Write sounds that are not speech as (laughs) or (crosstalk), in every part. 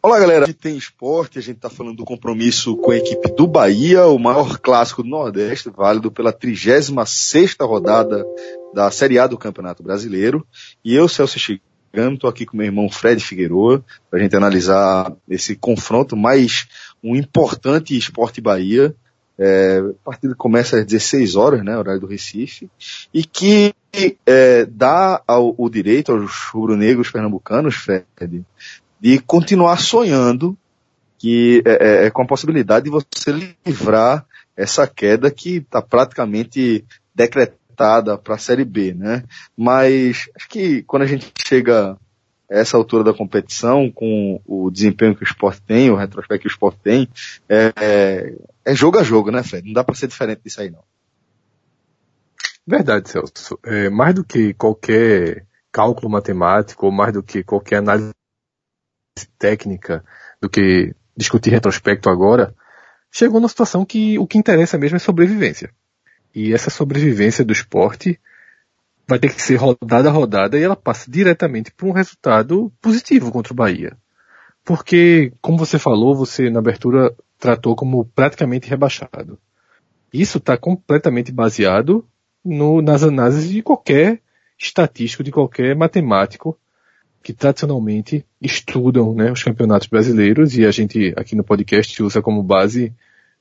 Olá, galera. Gente tem esporte, a gente está falando do compromisso com a equipe do Bahia, o maior clássico do Nordeste, válido pela 36 rodada da Série A do Campeonato Brasileiro. E eu, Celso Chigano, estou aqui com meu irmão Fred Figueroa, para a gente analisar esse confronto mais um importante esporte Bahia. É, a partida começa às 16 horas, né, horário do Recife, e que é, dá ao, o direito aos rubro-negros pernambucanos, Fred, de continuar sonhando que é, é, é com a possibilidade de você livrar essa queda que está praticamente decretada para a Série B, né? Mas acho que quando a gente chega a essa altura da competição, com o desempenho que o esporte tem, o retrospecto que o esporte tem, é, é, é jogo a jogo, né, Fred? Não dá para ser diferente disso aí, não. Verdade, Celso. É, mais do que qualquer cálculo matemático, ou mais do que qualquer análise técnica do que discutir retrospecto agora, chegou na situação que o que interessa mesmo é sobrevivência. E essa sobrevivência do esporte vai ter que ser rodada a rodada e ela passa diretamente para um resultado positivo contra o Bahia. Porque, como você falou, você na abertura tratou como praticamente rebaixado. Isso está completamente baseado no, nas análises de qualquer estatístico, de qualquer matemático que tradicionalmente estudam né, os campeonatos brasileiros e a gente aqui no podcast usa como base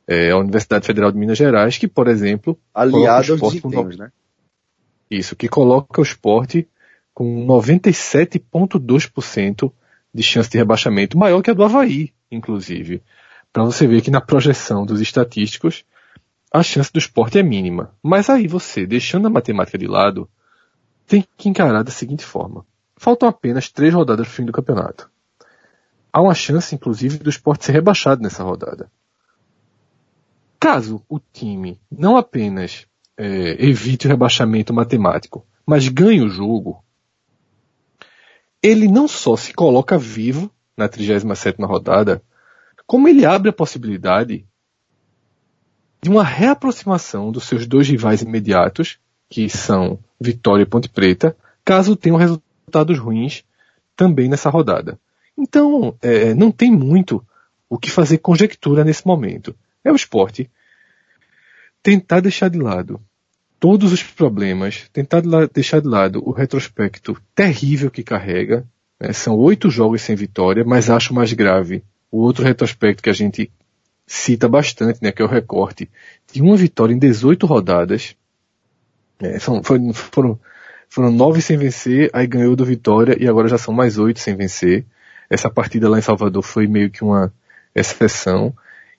é, a Universidade Federal de Minas Gerais, que, por exemplo, aliado aos desempenhos, né? Isso, que coloca o esporte com 97,2% de chance de rebaixamento, maior que a do Havaí, inclusive. Para você ver que na projeção dos estatísticos, a chance do esporte é mínima. Mas aí você, deixando a matemática de lado, tem que encarar da seguinte forma. Faltam apenas três rodadas para o fim do campeonato. Há uma chance, inclusive, do esporte ser rebaixado nessa rodada. Caso o time não apenas é, evite o rebaixamento matemático, mas ganhe o jogo, ele não só se coloca vivo na 37 rodada, como ele abre a possibilidade de uma reaproximação dos seus dois rivais imediatos, que são Vitória e Ponte Preta, caso tenham resultado resultados ruins também nessa rodada. Então, é, não tem muito o que fazer conjectura nesse momento. É o esporte tentar deixar de lado todos os problemas, tentar deixar de lado o retrospecto terrível que carrega. Né? São oito jogos sem vitória, mas acho mais grave o outro retrospecto que a gente cita bastante, né, que é o recorte de uma vitória em 18 rodadas. É, são, foram, foram foram nove sem vencer, aí ganhou do Vitória e agora já são mais oito sem vencer. Essa partida lá em Salvador foi meio que uma exceção.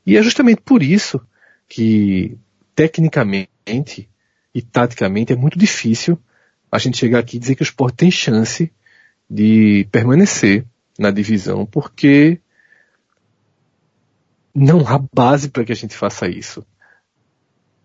E é justamente por isso que, tecnicamente e taticamente, é muito difícil a gente chegar aqui e dizer que o esporte tem chance de permanecer na divisão, porque não há base para que a gente faça isso.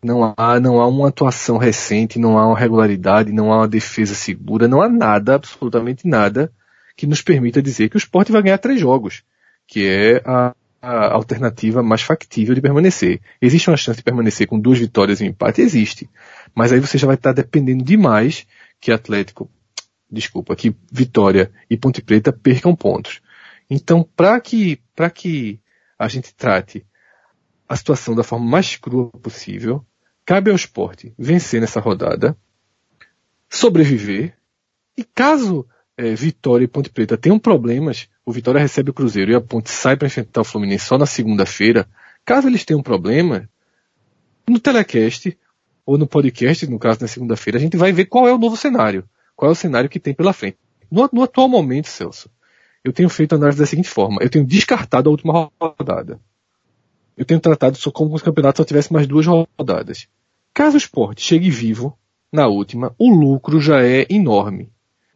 Não há, não há uma atuação recente, não há uma regularidade, não há uma defesa segura, não há nada, absolutamente nada, que nos permita dizer que o esporte vai ganhar três jogos, que é a, a alternativa mais factível de permanecer. Existe uma chance de permanecer com duas vitórias e um empate? Existe. Mas aí você já vai estar dependendo demais que Atlético, desculpa, que Vitória e Ponte Preta percam pontos. Então, para que, para que a gente trate a situação da forma mais crua possível, Cabe ao esporte vencer nessa rodada, sobreviver, e caso é, Vitória e Ponte Preta tenham problemas, o Vitória recebe o Cruzeiro e a Ponte sai para enfrentar o Fluminense só na segunda-feira, caso eles tenham problema, no telecast, ou no podcast, no caso na segunda-feira, a gente vai ver qual é o novo cenário, qual é o cenário que tem pela frente. No, no atual momento, Celso, eu tenho feito análise da seguinte forma, eu tenho descartado a última rodada eu tenho tratado só como se o campeonato só tivesse mais duas rodadas. Caso o esporte chegue vivo na última, o lucro já é enorme.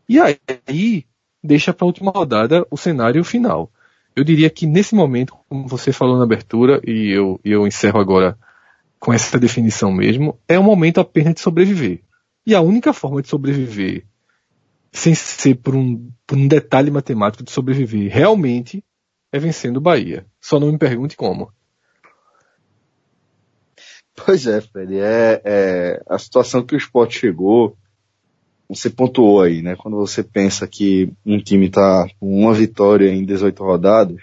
E aí deixa para a última rodada o cenário final. Eu diria que nesse momento, como você falou na abertura, e eu, eu encerro agora com essa definição mesmo, é o momento apenas de sobreviver. E a única forma de sobreviver, sem ser por um, por um detalhe matemático de sobreviver realmente, é vencendo o Bahia. Só não me pergunte como. Pois é, Fred, é, é, a situação que o esporte chegou, você pontuou aí, né? Quando você pensa que um time está com uma vitória em 18 rodadas,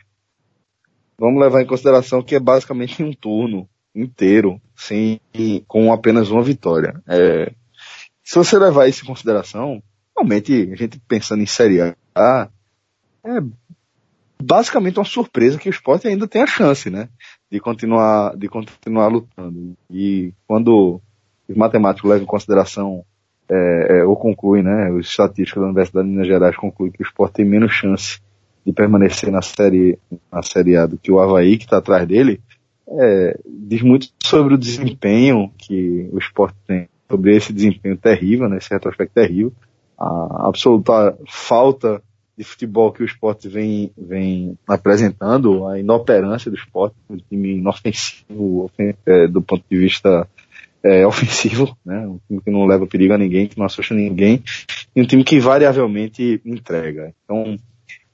vamos levar em consideração que é basicamente um turno inteiro, sem, com apenas uma vitória. É, se você levar isso em consideração, realmente a gente pensando em Série A, é basicamente uma surpresa que o esporte ainda tem a chance, né? De continuar, de continuar lutando. E quando os matemáticos levam em consideração é, é, ou concluem, né? Os estatísticos da Universidade de Minas Gerais concluem que o esporte tem menos chance de permanecer na série, na série A do que o Havaí, que está atrás dele, é, diz muito sobre o desempenho que o esporte tem, sobre esse desempenho terrível, né, esse retrospecto terrível, a absoluta falta de futebol que o esporte vem, vem apresentando, a inoperância do esporte, um time inofensivo é, do ponto de vista é, ofensivo, né, um time que não leva perigo a ninguém, que não assusta ninguém, e um time que variavelmente entrega. Então,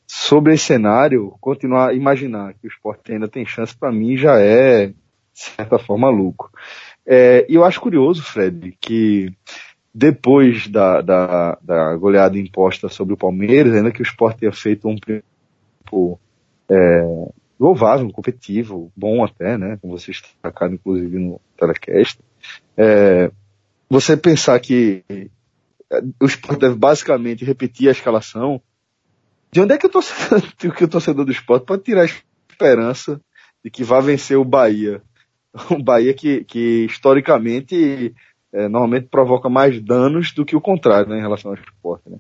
sobre esse cenário, continuar a imaginar que o esporte ainda tem chance, para mim já é, de certa forma, lucro. É, e eu acho curioso, Fred, que depois da, da, da, goleada imposta sobre o Palmeiras, ainda que o esporte tenha feito um tempo é, louvável, competitivo, bom até, né? Como vocês destacaram, inclusive, no telecast. É, você pensar que o esporte deve basicamente repetir a escalação, de onde é que o torcedor, (laughs) que o torcedor do esporte pode tirar a esperança de que vá vencer o Bahia? (laughs) O Bahia que, que historicamente é, normalmente provoca mais danos do que o contrário né, em relação ao esporte. Né?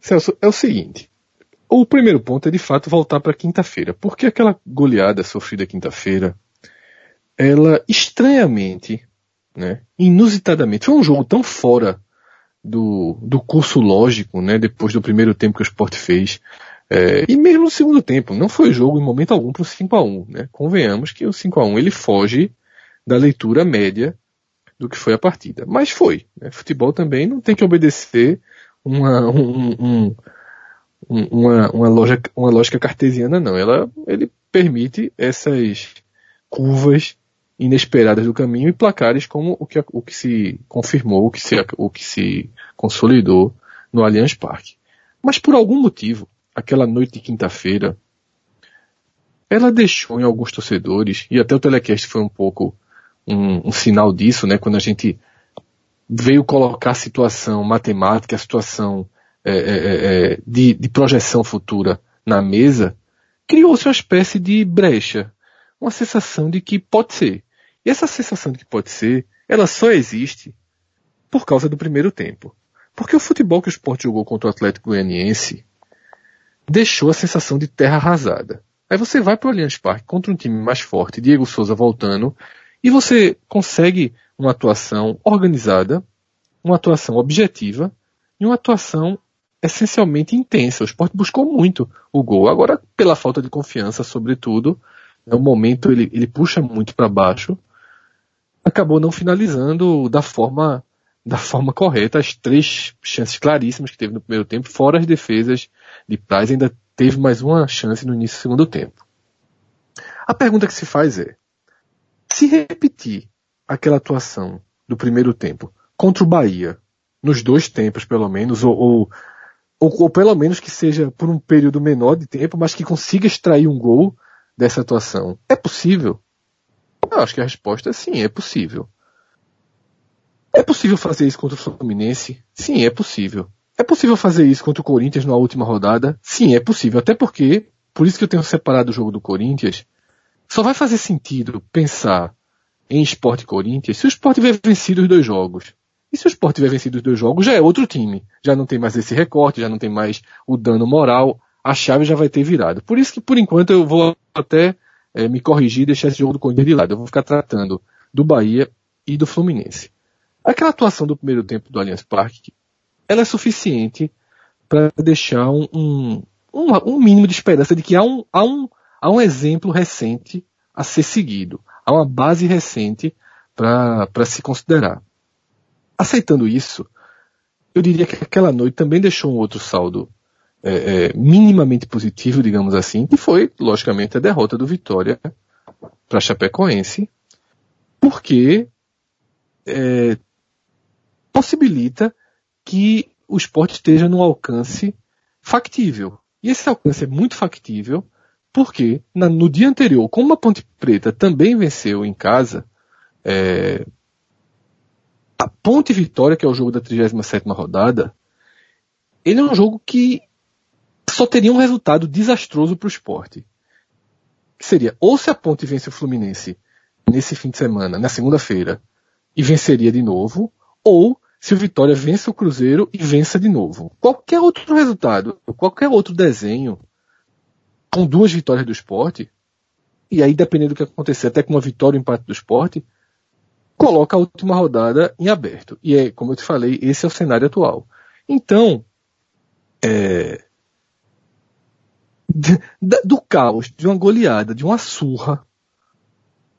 Celso, é o seguinte. O primeiro ponto é de fato voltar para quinta-feira, porque aquela goleada sofrida quinta-feira, ela estranhamente, né, inusitadamente, foi um jogo tão fora do, do curso lógico, né, depois do primeiro tempo que o Sport fez, é, e mesmo no segundo tempo, não foi jogo em momento algum para o 5 a 1 né? Convenhamos que o 5 a 1 ele foge da leitura média do que foi a partida. Mas foi. Né? Futebol também não tem que obedecer uma, um, um, uma, uma, loja, uma lógica cartesiana, não. Ela, ele permite essas curvas inesperadas do caminho e placares como o que, o que se confirmou, o que se, o que se consolidou no Allianz Parque. Mas por algum motivo, aquela noite de quinta-feira, ela deixou em alguns torcedores, e até o telecast foi um pouco um, um sinal disso, né? Quando a gente veio colocar a situação matemática, a situação é, é, é, é, de, de projeção futura na mesa, criou-se uma espécie de brecha, uma sensação de que pode ser. E essa sensação de que pode ser, ela só existe por causa do primeiro tempo. Porque o futebol que o esporte jogou contra o Atlético Goianiense deixou a sensação de terra arrasada. Aí você vai para o Allianz Parque contra um time mais forte, Diego Souza voltando, e você consegue uma atuação organizada, uma atuação objetiva e uma atuação essencialmente intensa. O esporte buscou muito o gol. Agora, pela falta de confiança, sobretudo, é o momento ele, ele puxa muito para baixo, acabou não finalizando da forma da forma correta as três chances claríssimas que teve no primeiro tempo, fora as defesas de Praz, ainda teve mais uma chance no início do segundo tempo. A pergunta que se faz é, se repetir aquela atuação do primeiro tempo contra o Bahia, nos dois tempos pelo menos, ou, ou, ou, ou pelo menos que seja por um período menor de tempo, mas que consiga extrair um gol dessa atuação, é possível? Eu acho que a resposta é sim, é possível. É possível fazer isso contra o Fluminense? Sim, é possível. É possível fazer isso contra o Corinthians na última rodada? Sim, é possível. Até porque, por isso que eu tenho separado o jogo do Corinthians, só vai fazer sentido pensar em esporte Corinthians se o esporte tiver vencido os dois jogos. E se o esporte tiver vencido os dois jogos, já é outro time. Já não tem mais esse recorte, já não tem mais o dano moral, a chave já vai ter virado. Por isso que, por enquanto, eu vou até é, me corrigir e deixar esse jogo do Corinthians de lado. Eu vou ficar tratando do Bahia e do Fluminense. Aquela atuação do primeiro tempo do Allianz Parque, ela é suficiente para deixar um, um, um, mínimo de esperança de que há um, há um há um exemplo recente a ser seguido, há uma base recente para se considerar. Aceitando isso, eu diria que aquela noite também deixou um outro saldo é, é, minimamente positivo, digamos assim, que foi, logicamente, a derrota do Vitória para Chapecoense, porque é, possibilita que o esporte esteja no alcance factível. E esse alcance é muito factível Porque na, no dia anterior, como a Ponte Preta também venceu em casa, é, a Ponte Vitória, que é o jogo da 37ª rodada, ele é um jogo que só teria um resultado desastroso para o esporte. Que seria, ou se a Ponte vence o Fluminense nesse fim de semana, na segunda-feira, e venceria de novo, ou se o Vitória vence o Cruzeiro e vença de novo. Qualquer outro resultado, qualquer outro desenho, com duas vitórias do esporte, e aí dependendo do que acontecer, até com uma vitória ou empate do esporte, coloca a última rodada em aberto. E é, como eu te falei, esse é o cenário atual. Então, é, do caos, de uma goleada, de uma surra,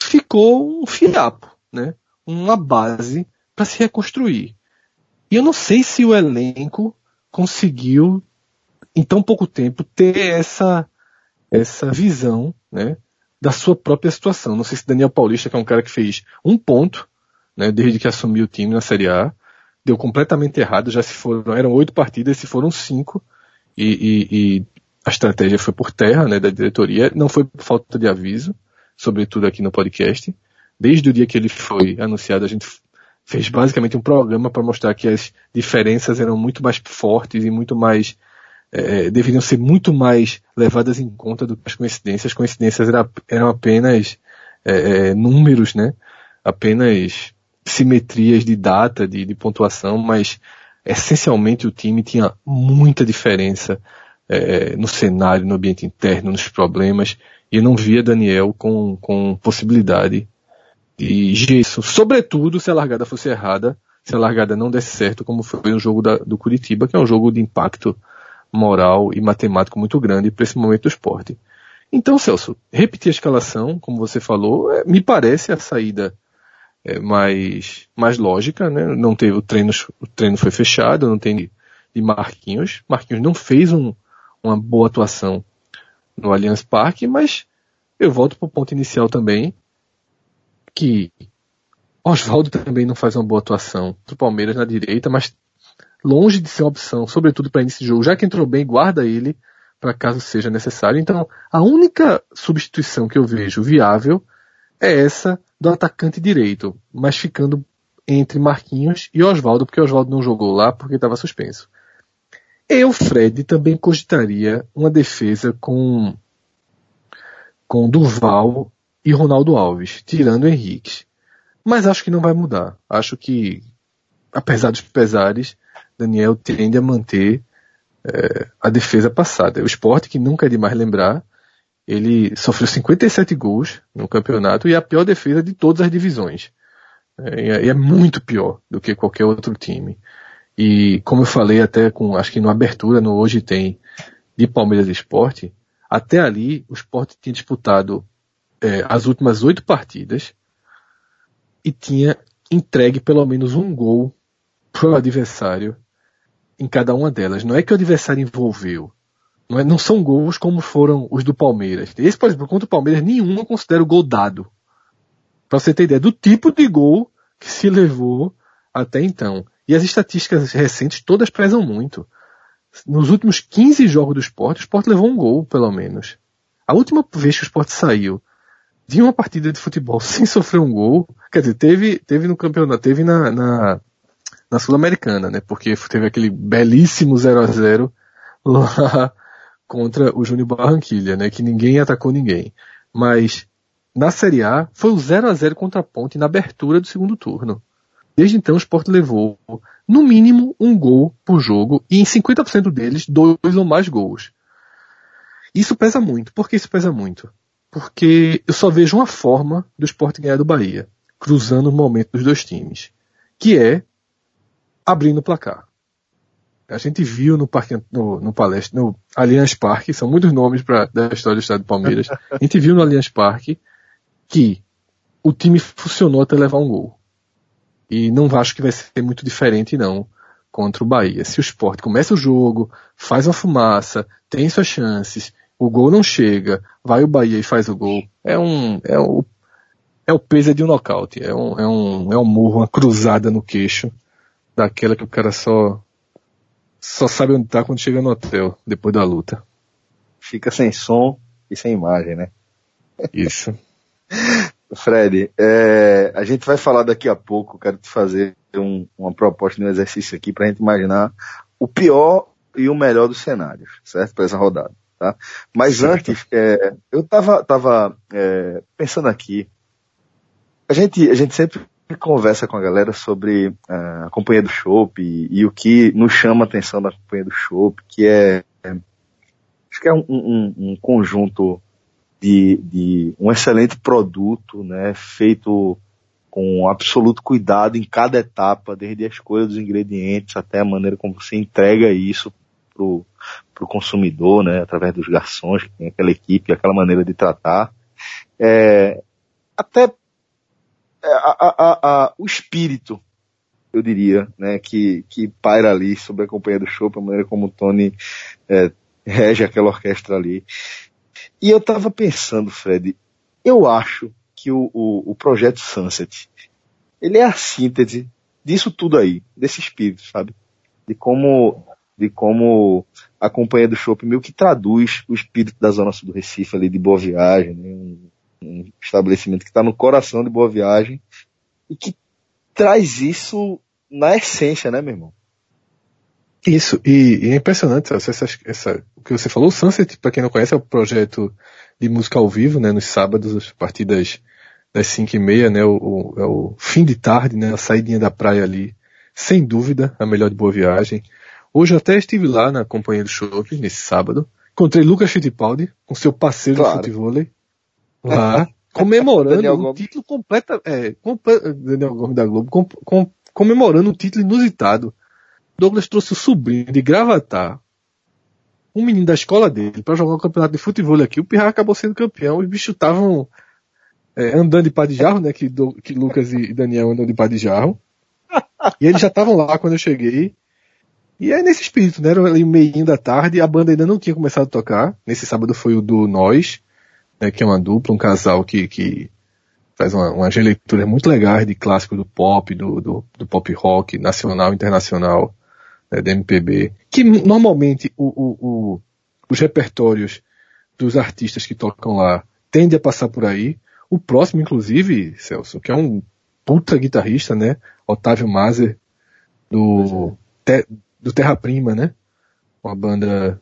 ficou um fiapo, né? Uma base para se reconstruir. E eu não sei se o elenco conseguiu, em tão pouco tempo, ter essa, essa visão, né? Da sua própria situação. Não sei se Daniel Paulista, que é um cara que fez um ponto, né? Desde que assumiu o time na Série A, deu completamente errado. Já se foram, eram oito partidas, se foram cinco. E, e, e, a estratégia foi por terra, né? Da diretoria. Não foi por falta de aviso, sobretudo aqui no podcast. Desde o dia que ele foi anunciado, a gente fez basicamente um programa para mostrar que as diferenças eram muito mais fortes e muito mais é, deveriam ser muito mais levadas em conta do que as coincidências. As coincidências era, eram apenas é, é, números, né? Apenas simetrias de data, de, de, pontuação, mas essencialmente o time tinha muita diferença é, no cenário, no ambiente interno, nos problemas, e eu não via Daniel com, com possibilidade e gesso, sobretudo se a largada fosse errada, se a largada não desse certo, como foi no jogo da, do Curitiba, que é um jogo de impacto moral e matemático muito grande para esse momento do esporte. Então, Celso, repetir a escalação, como você falou, é, me parece a saída é, mais, mais lógica, né? Não teve o treino, o treino foi fechado, não tem de, Marquinhos. Marquinhos não fez um, uma boa atuação no Allianz Parque, mas eu volto para o ponto inicial também que Oswaldo também não faz uma boa atuação do Palmeiras na direita, mas longe de ser uma opção, sobretudo para início de jogo, já que entrou bem, guarda ele para caso seja necessário. Então, a única substituição que eu vejo viável é essa do atacante direito, mas ficando entre Marquinhos e Oswaldo, porque Oswaldo não jogou lá porque estava suspenso. Eu, Fred, também cogitaria uma defesa com com Duval e Ronaldo Alves, tirando o Henrique. Mas acho que não vai mudar. Acho que, apesar dos pesares, Daniel tende a manter é, a defesa passada. O esporte, que nunca é demais lembrar, ele sofreu 57 gols no campeonato e é a pior defesa de todas as divisões. É, e é muito pior do que qualquer outro time. E como eu falei até com, acho que no abertura, no Hoje Tem, de Palmeiras Esporte, até ali o esporte tinha disputado é, as últimas oito partidas e tinha entregue pelo menos um gol pro adversário em cada uma delas. Não é que o adversário envolveu. Não, é, não são gols como foram os do Palmeiras. Esse, por exemplo, contra o Palmeiras, nenhum eu considero gol dado. Pra você ter ideia do tipo de gol que se levou até então. E as estatísticas recentes todas pesam muito. Nos últimos 15 jogos do esporte, o esporte levou um gol, pelo menos. A última vez que o esporte saiu de uma partida de futebol (laughs) sem sofrer um gol, quer dizer, teve, teve no campeonato, teve na, na, na Sul-Americana, né? Porque teve aquele belíssimo 0 a 0 lá (laughs) contra o Júnior Barranquilha, né? Que ninguém atacou ninguém. Mas na Série A foi o 0 a 0 contra a Ponte na abertura do segundo turno. Desde então o Sport levou no mínimo um gol por jogo e em 50% deles dois ou mais gols. Isso pesa muito. Por que isso pesa muito? porque eu só vejo uma forma do esporte ganhar do Bahia, cruzando o momento dos dois times, que é abrindo o placar. A gente viu no parque, no, no palestra, no Allianz Parque, são muitos nomes para da história do estado do Palmeiras. (laughs) A gente viu no Allianz Parque que o time funcionou até levar um gol. E não acho que vai ser muito diferente não contra o Bahia. Se o esporte começa o jogo, faz uma fumaça, tem suas chances, o gol não chega, vai o Bahia e faz o gol. É um, é o, é o peso de um nocaute, é um, é um, é um murro, uma cruzada no queixo, daquela que o cara só, só sabe onde tá quando chega no hotel, depois da luta. Fica sem som, e sem imagem, né? Isso. (laughs) Fred, é, a gente vai falar daqui a pouco, quero te fazer um, uma proposta de um exercício aqui para a gente imaginar o pior e o melhor dos cenários, certo? Para essa rodada, tá? Mas certo. antes, é, eu tava, tava é, pensando aqui, a gente, a gente sempre conversa com a galera sobre uh, a companhia do Chopp e, e, o que nos chama a atenção da companhia do Chopp, que é, é acho que é um, um, um conjunto de, de, um excelente produto, né, feito com absoluto cuidado em cada etapa, desde a escolha dos ingredientes até a maneira como você entrega isso pro, pro consumidor, né, através dos garçons, aquela equipe, aquela maneira de tratar. É, até a, a, a, o espírito, eu diria, né, que, que paira ali sobre a companhia do show, a maneira como o Tony é, rege aquela orquestra ali. E eu tava pensando, Fred, eu acho que o, o, o projeto Sunset, ele é a síntese disso tudo aí, desse espírito, sabe? De como, de como a companhia do Chopp meio que traduz o espírito da Zona Sul do Recife ali de Boa Viagem, né? um, um estabelecimento que está no coração de Boa Viagem e que traz isso na essência, né, meu irmão? Isso, e, e é impressionante essa, essa, o que você falou. O Sunset, para quem não conhece, é o um projeto de música ao vivo, né, nos sábados, a partir das, das 5 e meia, né, o, o, é o fim de tarde, né, a saídinha da praia ali. Sem dúvida, a melhor de boa viagem. Hoje eu até estive lá na companhia do shopping, nesse sábado. Encontrei Lucas Fittipaldi, com seu parceiro claro. de futebol, lá, comemorando um título completo, é, comple Daniel Gomes da Globo, com, com, comemorando um título inusitado Douglas trouxe o sobrinho de Gravatar, um menino da escola dele, para jogar o um campeonato de futebol aqui. O Pirra acabou sendo campeão. Os bichos estavam é, andando de pá de jarro, né? Que, do, que Lucas e Daniel andam de pá de jarro. E eles já estavam lá quando eu cheguei. E é nesse espírito, né? Era ali meio da tarde, a banda ainda não tinha começado a tocar. Nesse sábado foi o do Nós, né? Que é uma dupla, um casal que, que faz uma, umas leituras muito legais de clássicos do pop, do, do, do pop rock, nacional, internacional né, da MPB, que normalmente o, o, o, os repertórios dos artistas que tocam lá tendem a passar por aí. O próximo, inclusive, Celso, que é um puta guitarrista, né? Otávio Mazer, do, te, do Terra Prima, né? Uma banda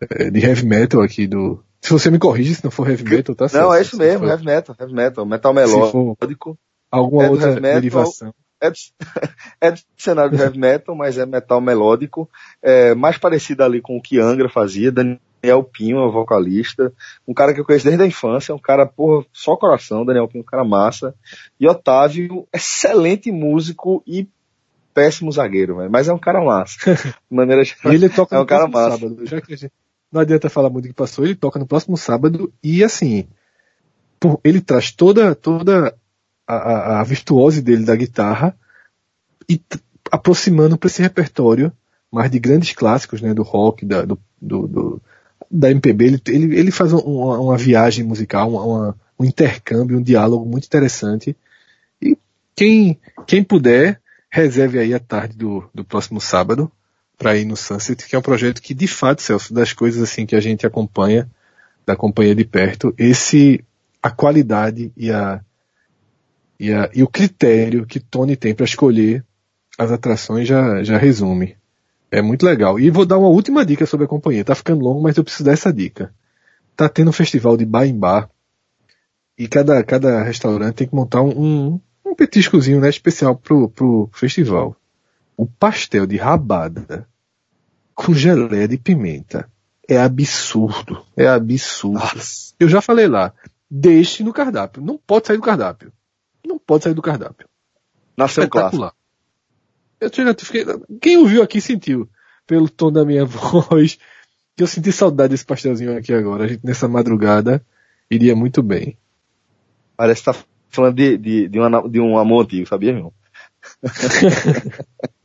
é, de heavy metal aqui do. Se você me corrige se não for heavy metal, tá certo. Não, é isso mesmo, heavy metal, heavy metal, metal melódico. Alguma é outra derivação é, (laughs) é do cenário de heavy metal, mas é metal melódico, é, mais parecido ali com o que Angra fazia, Daniel Pinho, é vocalista, um cara que eu conheço desde a infância, um cara, porra, só coração, Daniel Pinho, um cara massa, e Otávio, excelente músico e péssimo zagueiro, mas é um cara massa. (laughs) De maneira geral, ele toca é um cara massa. Sábado, já que gente, não adianta falar muito que passou, ele toca no próximo sábado e assim, por, ele traz toda, toda a, a virtuose dele da guitarra e aproximando para esse repertório mais de grandes clássicos, né, do rock, da, do, do, do da MPB, ele, ele, ele faz uma, uma viagem musical, uma, uma, um intercâmbio, um diálogo muito interessante. E quem, quem puder, reserve aí a tarde do, do próximo sábado para ir no Sunset, que é um projeto que, de fato, Celso, das coisas assim que a gente acompanha, da companhia de perto, esse, a qualidade e a, e, a, e o critério que Tony tem para escolher as atrações já, já resume. É muito legal. E vou dar uma última dica sobre a companhia. Tá ficando longo, mas eu preciso dar essa dica. Tá tendo um festival de bar em bar. E cada, cada restaurante tem que montar um, um petiscozinho né, especial pro, pro festival. O pastel de rabada com geleia de pimenta é absurdo. É absurdo. Nossa. Eu já falei lá. Deixe no cardápio. Não pode sair do cardápio não pode sair do cardápio. Nasceu Espetacular. Eu fiquei, quem ouviu aqui sentiu, pelo tom da minha (laughs) voz, que eu senti saudade desse pastelzinho aqui agora. A gente nessa madrugada iria muito bem. Parece que tá falando de, de, de, uma, de um amor antigo, sabia, meu? (laughs)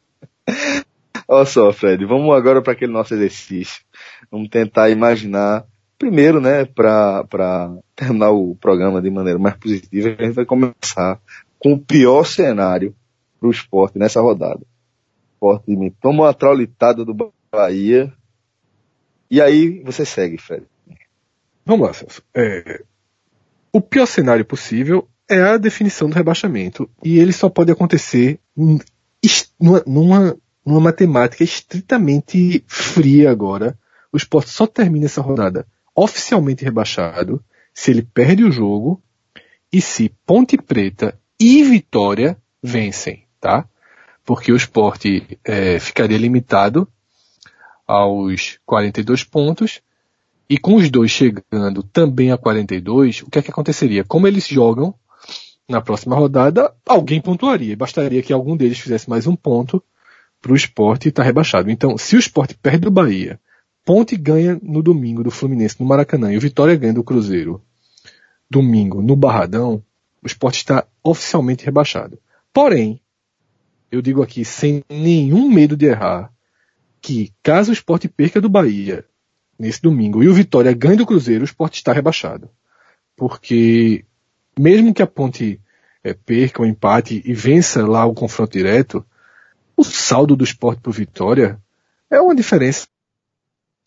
Olha só, Fred, vamos agora para aquele nosso exercício. Vamos tentar imaginar primeiro, né, para terminar o programa de maneira mais positiva, a gente vai começar com o pior cenário para o esporte nessa rodada. O esporte me toma uma traulitada do Bahia. E aí você segue, Fred. Vamos lá, Celso. É, o pior cenário possível é a definição do rebaixamento. E ele só pode acontecer numa, numa, matemática estritamente fria agora. O esporte só termina essa rodada oficialmente rebaixado se ele perde o jogo e se Ponte Preta e Vitória vencem, tá? Porque o esporte é, ficaria limitado aos 42 pontos e com os dois chegando também a 42, o que é que aconteceria? Como eles jogam na próxima rodada, alguém pontuaria. Bastaria que algum deles fizesse mais um ponto para o esporte estar tá rebaixado. Então, se o esporte perde do Bahia, Ponte ganha no domingo do Fluminense no Maracanã e o Vitória ganha do Cruzeiro domingo no Barradão, o esporte está oficialmente rebaixado. Porém, eu digo aqui sem nenhum medo de errar, que caso o esporte perca do Bahia nesse domingo e o Vitória ganhe do Cruzeiro, o esporte está rebaixado. Porque mesmo que a ponte é, perca o um empate e vença lá o confronto direto, o saldo do esporte para Vitória é uma diferença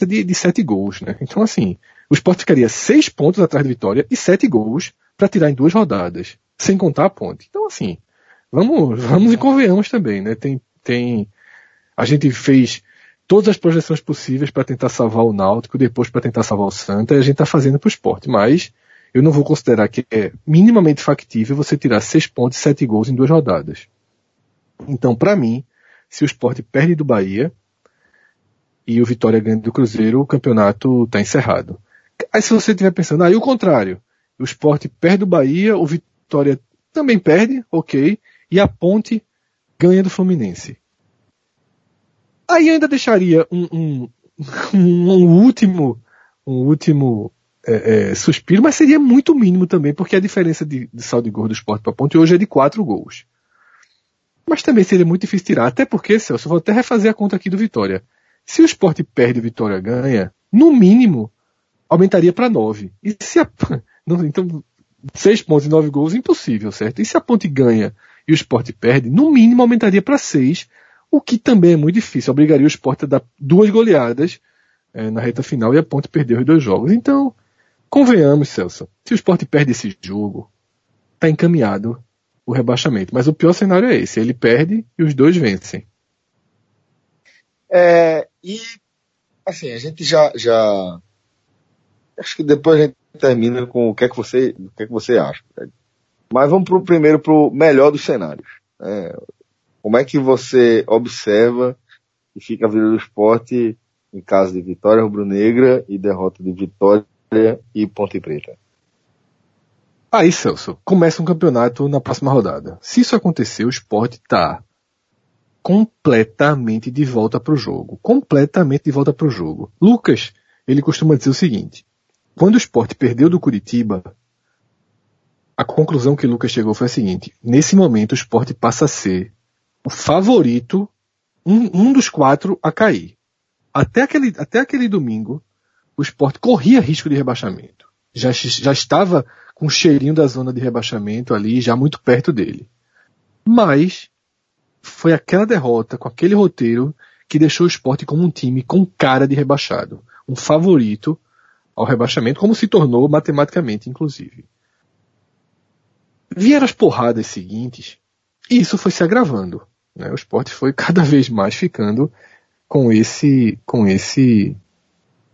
de, de sete gols, né? Então assim, o Sport ficaria seis pontos atrás da vitória e sete gols para tirar em duas rodadas, sem contar a ponte. Então, assim, vamos, vamos e convenhamos também, né? Tem, tem, a gente fez todas as projeções possíveis para tentar salvar o Náutico, depois para tentar salvar o Santa, e a gente está fazendo para o esporte. Mas eu não vou considerar que é minimamente factível você tirar seis pontos e sete gols em duas rodadas. Então, para mim, se o esporte perde do Bahia e o Vitória ganha do Cruzeiro, o campeonato está encerrado. Aí se você estiver pensando, aí ah, o contrário, o esporte perde o Bahia, o Vitória também perde, ok, e a ponte ganha do Fluminense. Aí ainda deixaria um, (laughs) um, um último, um último é, é, suspiro, mas seria muito mínimo também, porque a diferença de, de saldo de gol do esporte para ponte hoje é de quatro gols. Mas também seria muito difícil tirar, até porque, Celso, eu vou até refazer a conta aqui do Vitória. Se o esporte perde e o Vitória ganha, no mínimo, aumentaria para 9. E se a, (laughs) então, 6 pontos e 9 gols, impossível, certo? E se a Ponte ganha e o esporte perde, no mínimo aumentaria para 6, o que também é muito difícil. Obrigaria o esporte a dar duas goleadas é, na reta final e a Ponte perdeu os dois jogos. Então, convenhamos, Celso, se o esporte perde esse jogo, está encaminhado o rebaixamento. Mas o pior cenário é esse, ele perde e os dois vencem. É, e, assim, a gente já, já Acho que depois a gente termina com o que é que você, o que é que você acha. Mas vamos primeiro para o melhor dos cenários. Né? Como é que você observa e fica a vida do esporte em caso de vitória rubro-negra e derrota de Vitória e Ponte Preta? Aí, Celso, começa um campeonato na próxima rodada. Se isso acontecer, o esporte está completamente de volta para o jogo. Completamente de volta para o jogo. Lucas, ele costuma dizer o seguinte: quando o esporte perdeu do Curitiba, a conclusão que Lucas chegou foi a seguinte: nesse momento o esporte passa a ser o favorito, um, um dos quatro a cair. Até aquele, até aquele domingo, o esporte corria risco de rebaixamento. Já, já estava com o cheirinho da zona de rebaixamento ali, já muito perto dele. Mas foi aquela derrota com aquele roteiro que deixou o esporte como um time com cara de rebaixado. Um favorito ao rebaixamento, como se tornou matematicamente, inclusive. Vieram as porradas seguintes e isso foi se agravando. Né? O esporte foi (laughs) cada vez mais ficando com esse, com esse,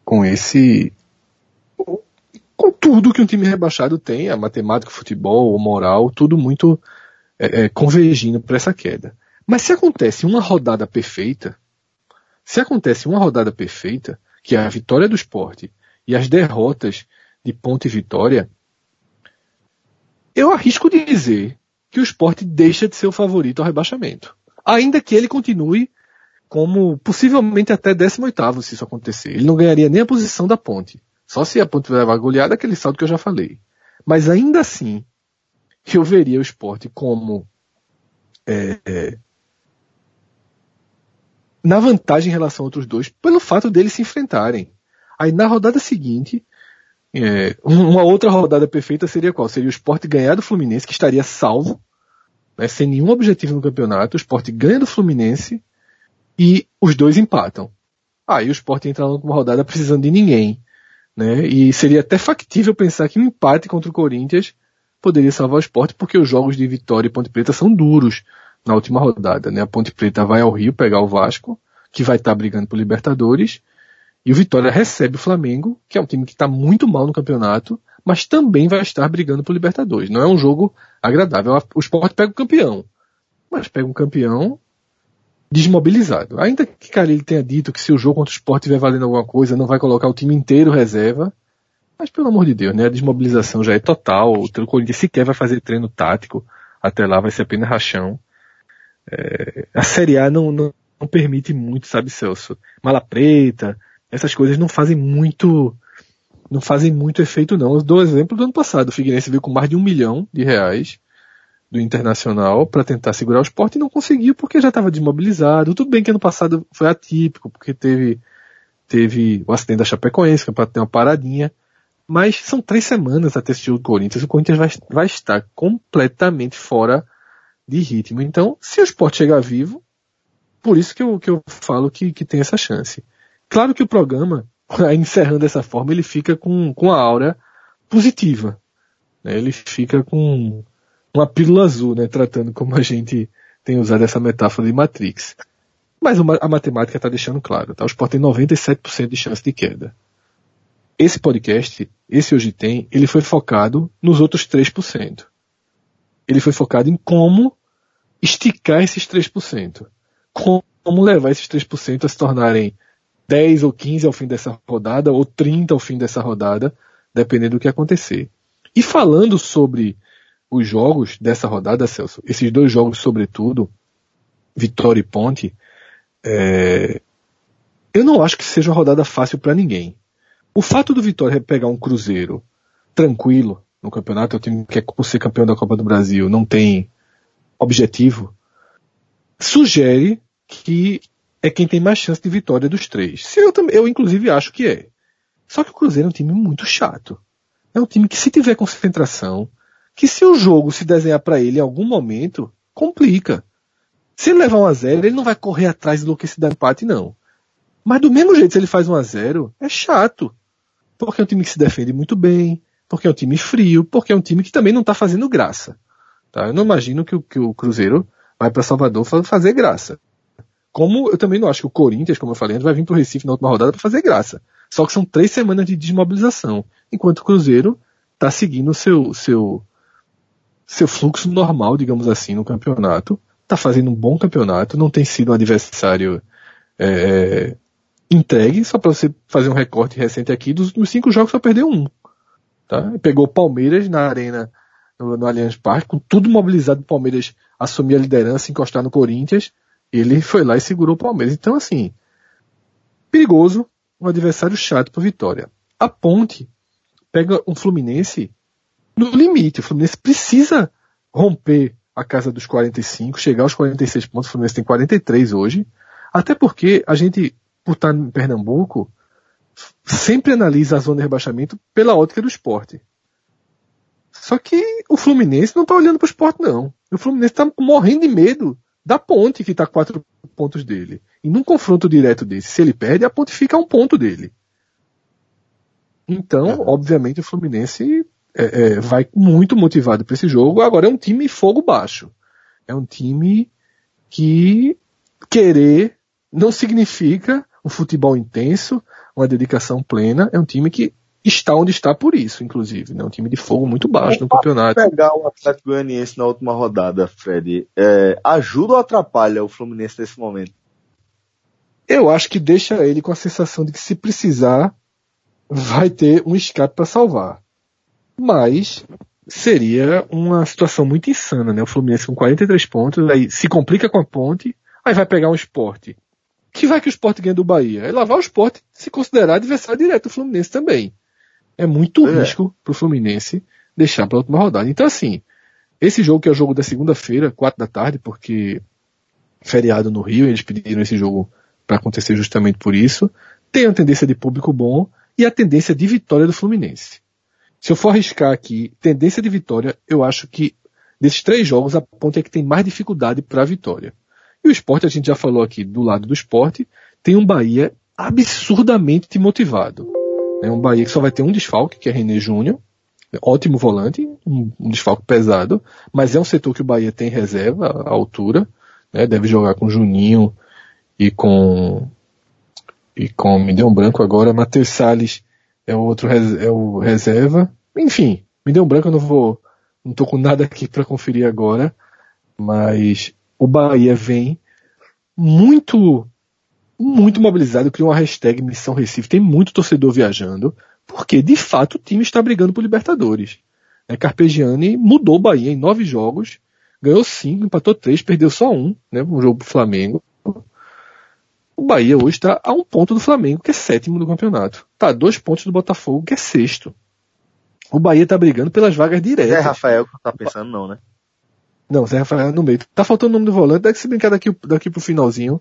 com esse, com tudo que um time rebaixado tem, a matemática, o futebol, o moral, tudo muito é, é, convergindo para essa queda. Mas se acontece uma rodada perfeita, se acontece uma rodada perfeita, que é a vitória do esporte e as derrotas de Ponte e Vitória, eu arrisco dizer que o esporte deixa de ser o favorito ao rebaixamento. Ainda que ele continue como possivelmente até 18 se isso acontecer. Ele não ganharia nem a posição da ponte. Só se a ponte levar goleada, aquele saldo que eu já falei. Mas ainda assim, eu veria o esporte como é, é, na vantagem em relação a outros dois, pelo fato deles se enfrentarem. Aí na rodada seguinte, é, uma outra rodada perfeita seria qual? Seria o esporte ganhar do Fluminense, que estaria salvo, né, sem nenhum objetivo no campeonato. O esporte ganha do Fluminense e os dois empatam. Aí o esporte entra numa rodada precisando de ninguém né? E seria até factível pensar que um empate contra o Corinthians poderia salvar o esporte, porque os jogos de Vitória e Ponte Preta são duros na última rodada, né? A Ponte Preta vai ao Rio pegar o Vasco, que vai estar tá brigando por Libertadores, e o Vitória recebe o Flamengo, que é um time que está muito mal no campeonato, mas também vai estar brigando por Libertadores. Não é um jogo agradável. O esporte pega o campeão, mas pega um campeão desmobilizado. Ainda que cara, ele tenha dito que se o jogo contra o esporte estiver valendo alguma coisa, não vai colocar o time inteiro reserva. Mas pelo amor de Deus, né? A desmobilização já é total. O Corinthians sequer vai fazer treino tático. Até lá vai ser apenas rachão. É, a Série A não, não, não, permite muito, sabe, Celso? Mala preta, essas coisas não fazem muito, não fazem muito efeito não. Eu dou exemplo do ano passado. O Figueirense veio com mais de um milhão de reais do Internacional para tentar segurar o esporte e não conseguiu porque já estava desmobilizado. Tudo bem que ano passado foi atípico, porque teve, teve o acidente da Chapecoense, é para ter uma paradinha. Mas são três semanas até esse jogo do Corinthians. O Corinthians vai, vai estar completamente fora de ritmo. Então, se o esporte chegar vivo, por isso que eu, que eu falo que, que tem essa chance. Claro que o programa, (laughs) encerrando dessa forma, ele fica com, com a aura positiva. Né? Ele fica com uma pílula azul, né? tratando como a gente tem usado essa metáfora de Matrix. Mas a matemática está deixando claro. Tá? O esporte tem 97% de chance de queda. Esse podcast, esse Hoje Tem, ele foi focado nos outros 3%. Ele foi focado em como esticar esses 3%. Como levar esses 3% a se tornarem 10 ou 15 ao fim dessa rodada, ou 30 ao fim dessa rodada, dependendo do que acontecer. E falando sobre os jogos dessa rodada, Celso, esses dois jogos sobretudo, Vitória e Ponte, é... eu não acho que seja uma rodada fácil para ninguém. O fato do Vitória pegar um Cruzeiro tranquilo no campeonato, é o time que é por ser campeão da Copa do Brasil não tem objetivo, sugere que é quem tem mais chance de vitória dos três. Se eu, eu inclusive acho que é. Só que o Cruzeiro é um time muito chato. É um time que se tiver concentração, que se o jogo se desenhar para ele em algum momento, complica. Se ele levar um a zero, ele não vai correr atrás do que se dá empate, não. Mas do mesmo jeito, se ele faz um a zero, é chato. Porque é um time que se defende muito bem, porque é um time frio, porque é um time que também não está fazendo graça. Tá? Eu não imagino que o, que o Cruzeiro vai para Salvador fazer graça. Como eu também não acho que o Corinthians, como eu falei, vai vir para o Recife na última rodada para fazer graça. Só que são três semanas de desmobilização, enquanto o Cruzeiro está seguindo o seu, seu, seu fluxo normal, digamos assim, no campeonato. Está fazendo um bom campeonato, não tem sido um adversário é, entregue, só para você fazer um recorte recente aqui, dos, dos cinco jogos só perdeu um. Tá? Pegou Palmeiras na arena, no, no Allianz Parque, com tudo mobilizado, o Palmeiras assumir a liderança, encostar no Corinthians, ele foi lá e segurou o Palmeiras. Então, assim, perigoso, um adversário chato para Vitória. A Ponte pega um Fluminense no limite. O Fluminense precisa romper a casa dos 45, chegar aos 46 pontos. O Fluminense tem 43 hoje. Até porque a gente por estar em Pernambuco, sempre analisa a zona de rebaixamento pela ótica do esporte. Só que o Fluminense não está olhando para o esporte, não. O Fluminense está morrendo de medo da ponte que está quatro pontos dele. E num confronto direto desse, se ele perde, a ponte fica a um ponto dele. Então, uhum. obviamente, o Fluminense é, é, vai muito motivado para esse jogo. Agora é um time fogo baixo. É um time que querer não significa um futebol intenso, uma dedicação plena. É um time que está onde está por isso, inclusive. Né? Um time de fogo muito baixo no campeonato. pegar o Atlético Goianiense na última rodada, Fred, é, ajuda ou atrapalha o Fluminense nesse momento? Eu acho que deixa ele com a sensação de que se precisar, vai ter um escape para salvar. Mas seria uma situação muito insana, né? O Fluminense com 43 pontos, aí se complica com a ponte, aí vai pegar um esporte que vai que o esporte ganha do Bahia? É lavar o esporte se considerar adversário direto do Fluminense também. É muito é. risco pro Fluminense deixar para a última rodada. Então, assim, esse jogo que é o jogo da segunda-feira, quatro da tarde, porque feriado no Rio, eles pediram esse jogo para acontecer justamente por isso, tem a tendência de público bom e a tendência de vitória do Fluminense. Se eu for arriscar aqui, tendência de vitória, eu acho que desses três jogos a ponta é que tem mais dificuldade para a vitória. E o esporte, a gente já falou aqui do lado do esporte, tem um Bahia absurdamente motivado. É um Bahia que só vai ter um desfalque, que é René Júnior. Ótimo volante, um, um desfalque pesado, mas é um setor que o Bahia tem reserva altura, né? Deve jogar com Juninho e com e com me deu um branco agora, Matheus Salles é o outro é o reserva. Enfim, me deu um branco, eu não vou não tô com nada aqui para conferir agora, mas o Bahia vem muito muito mobilizado, criou uma hashtag Missão Recife, tem muito torcedor viajando, porque de fato o time está brigando por Libertadores. É, Carpegiani mudou o Bahia em nove jogos, ganhou cinco, empatou três, perdeu só um, né, um jogo pro Flamengo. O Bahia hoje está a um ponto do Flamengo, que é sétimo do campeonato. Tá a dois pontos do Botafogo, que é sexto. O Bahia está brigando pelas vagas diretas. É Rafael que tá pensando não, né? Não, Zé Rafael no meio. Tá faltando o nome do volante, deve se brincar daqui, daqui pro finalzinho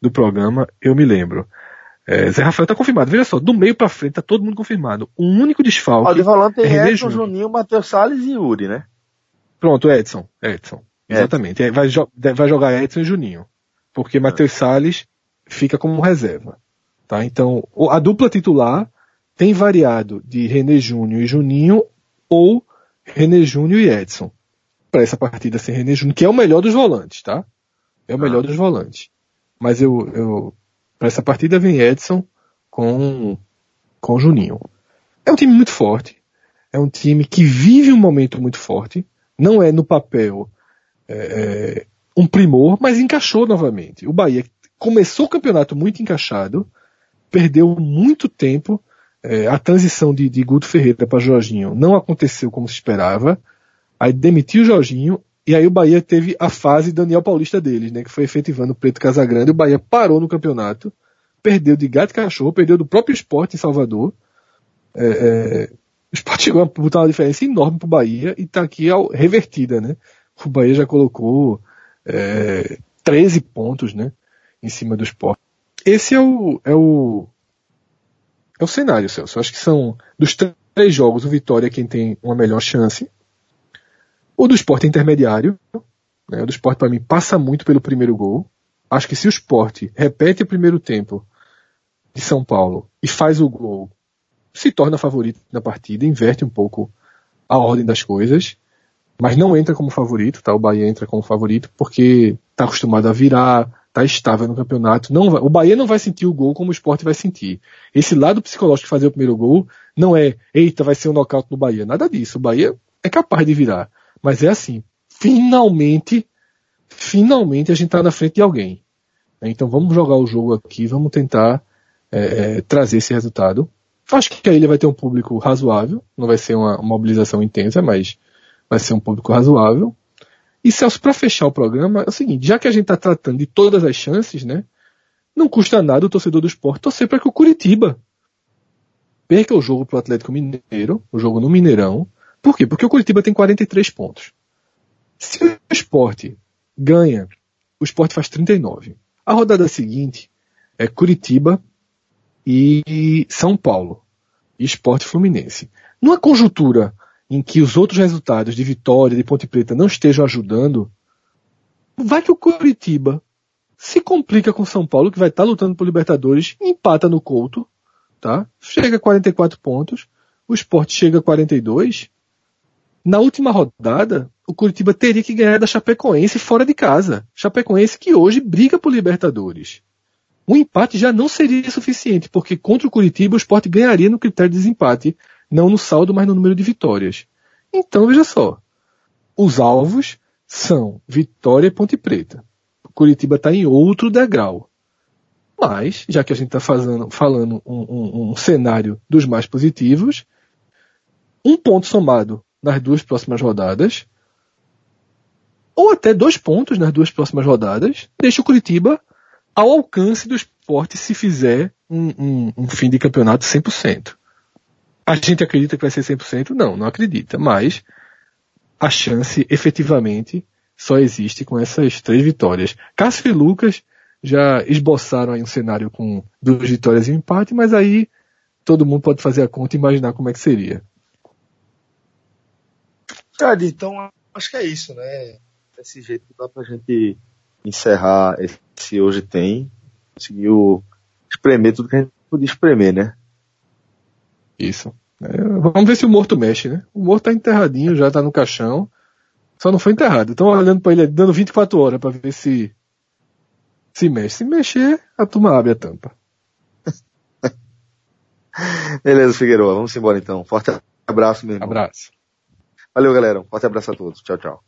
do programa, eu me lembro. É, Zé Rafael tá confirmado. Veja só, do meio para frente tá todo mundo confirmado. O um único desfalque. Ó, de volante tem é Edson, Juninho, Matheus Salles e Yuri, né? Pronto, Edson. Edson. Exatamente. É, vai, vai jogar Edson e Juninho. Porque Matheus Salles fica como reserva. Tá? Então, a dupla titular tem variado de René Júnior e Juninho ou René Júnior e Edson para essa partida sem René Júnior, que é o melhor dos volantes, tá? É o melhor ah. dos volantes. Mas eu, eu para essa partida vem Edson com com Juninho. É um time muito forte. É um time que vive um momento muito forte. Não é no papel é, é um primor, mas encaixou novamente. O Bahia começou o campeonato muito encaixado, perdeu muito tempo. É, a transição de, de Guto Ferreira para Jorginho não aconteceu como se esperava. Aí demitiu o Jorginho, e aí o Bahia teve a fase Daniel Paulista deles, né? Que foi efetivando o Preto Casagrande. O Bahia parou no campeonato, perdeu de gato e cachorro, perdeu do próprio esporte em Salvador. É, é, o esporte chegou a botar uma diferença enorme pro Bahia e tá aqui ao, revertida, né? O Bahia já colocou é, 13 pontos, né? Em cima do esporte. Esse é o, é o, é o cenário, Celso. Acho que são, dos três jogos, o Vitória é quem tem uma melhor chance. O do esporte é intermediário. Né? O do esporte, para mim, passa muito pelo primeiro gol. Acho que se o esporte repete o primeiro tempo de São Paulo e faz o gol, se torna favorito na partida, inverte um pouco a ordem das coisas, mas não entra como favorito, tá? O Bahia entra como favorito porque está acostumado a virar, está estável no campeonato. Não vai, o Bahia não vai sentir o gol como o esporte vai sentir. Esse lado psicológico de fazer o primeiro gol não é, eita, vai ser um nocaute no Bahia. Nada disso. O Bahia é capaz de virar. Mas é assim, finalmente, finalmente a gente está na frente de alguém. Então vamos jogar o jogo aqui, vamos tentar é, é, trazer esse resultado. Acho que a ilha vai ter um público razoável, não vai ser uma, mobilização intensa, mas vai ser um público razoável. E Celso, para fechar o programa, é o seguinte, já que a gente está tratando de todas as chances, né? Não custa nada o torcedor do esporte torcer para que o Curitiba perca o jogo para o Atlético Mineiro, o jogo no Mineirão, por quê? Porque o Curitiba tem 43 pontos. Se o esporte ganha, o esporte faz 39. A rodada seguinte é Curitiba e São Paulo. E esporte fluminense. Numa conjuntura em que os outros resultados de Vitória, de Ponte Preta não estejam ajudando, vai que o Curitiba se complica com São Paulo, que vai estar lutando por Libertadores, empata no Couto, tá? Chega a 44 pontos, o esporte chega a 42, na última rodada, o Curitiba teria que ganhar da Chapecoense fora de casa. Chapecoense que hoje briga por Libertadores. Um empate já não seria suficiente, porque contra o Curitiba o esporte ganharia no critério de desempate, não no saldo, mas no número de vitórias. Então, veja só. Os alvos são Vitória e Ponte Preta. Curitiba está em outro degrau. Mas, já que a gente está falando um, um, um cenário dos mais positivos, um ponto somado nas duas próximas rodadas, ou até dois pontos nas duas próximas rodadas, deixa o Curitiba ao alcance do esporte se fizer um, um, um fim de campeonato 100%. A gente acredita que vai ser 100%? Não, não acredita, mas a chance efetivamente só existe com essas três vitórias. Cássio e Lucas já esboçaram aí um cenário com duas vitórias e um empate, mas aí todo mundo pode fazer a conta e imaginar como é que seria. Cara, então acho que é isso, né? Desse jeito dá pra gente encerrar esse hoje tem. Conseguiu espremer tudo que a gente podia espremer, né? Isso. É, vamos ver se o morto mexe, né? O morto tá enterradinho, já tá no caixão. Só não foi enterrado. Estão olhando para ele, dando 24 horas para ver se se mexe. Se mexer, a turma abre a tampa. (laughs) Beleza, Figueiredo. Vamos embora então. Forte abraço, meu irmão. Abraço. Valeu, galera. Um forte abraço a todos. Tchau, tchau.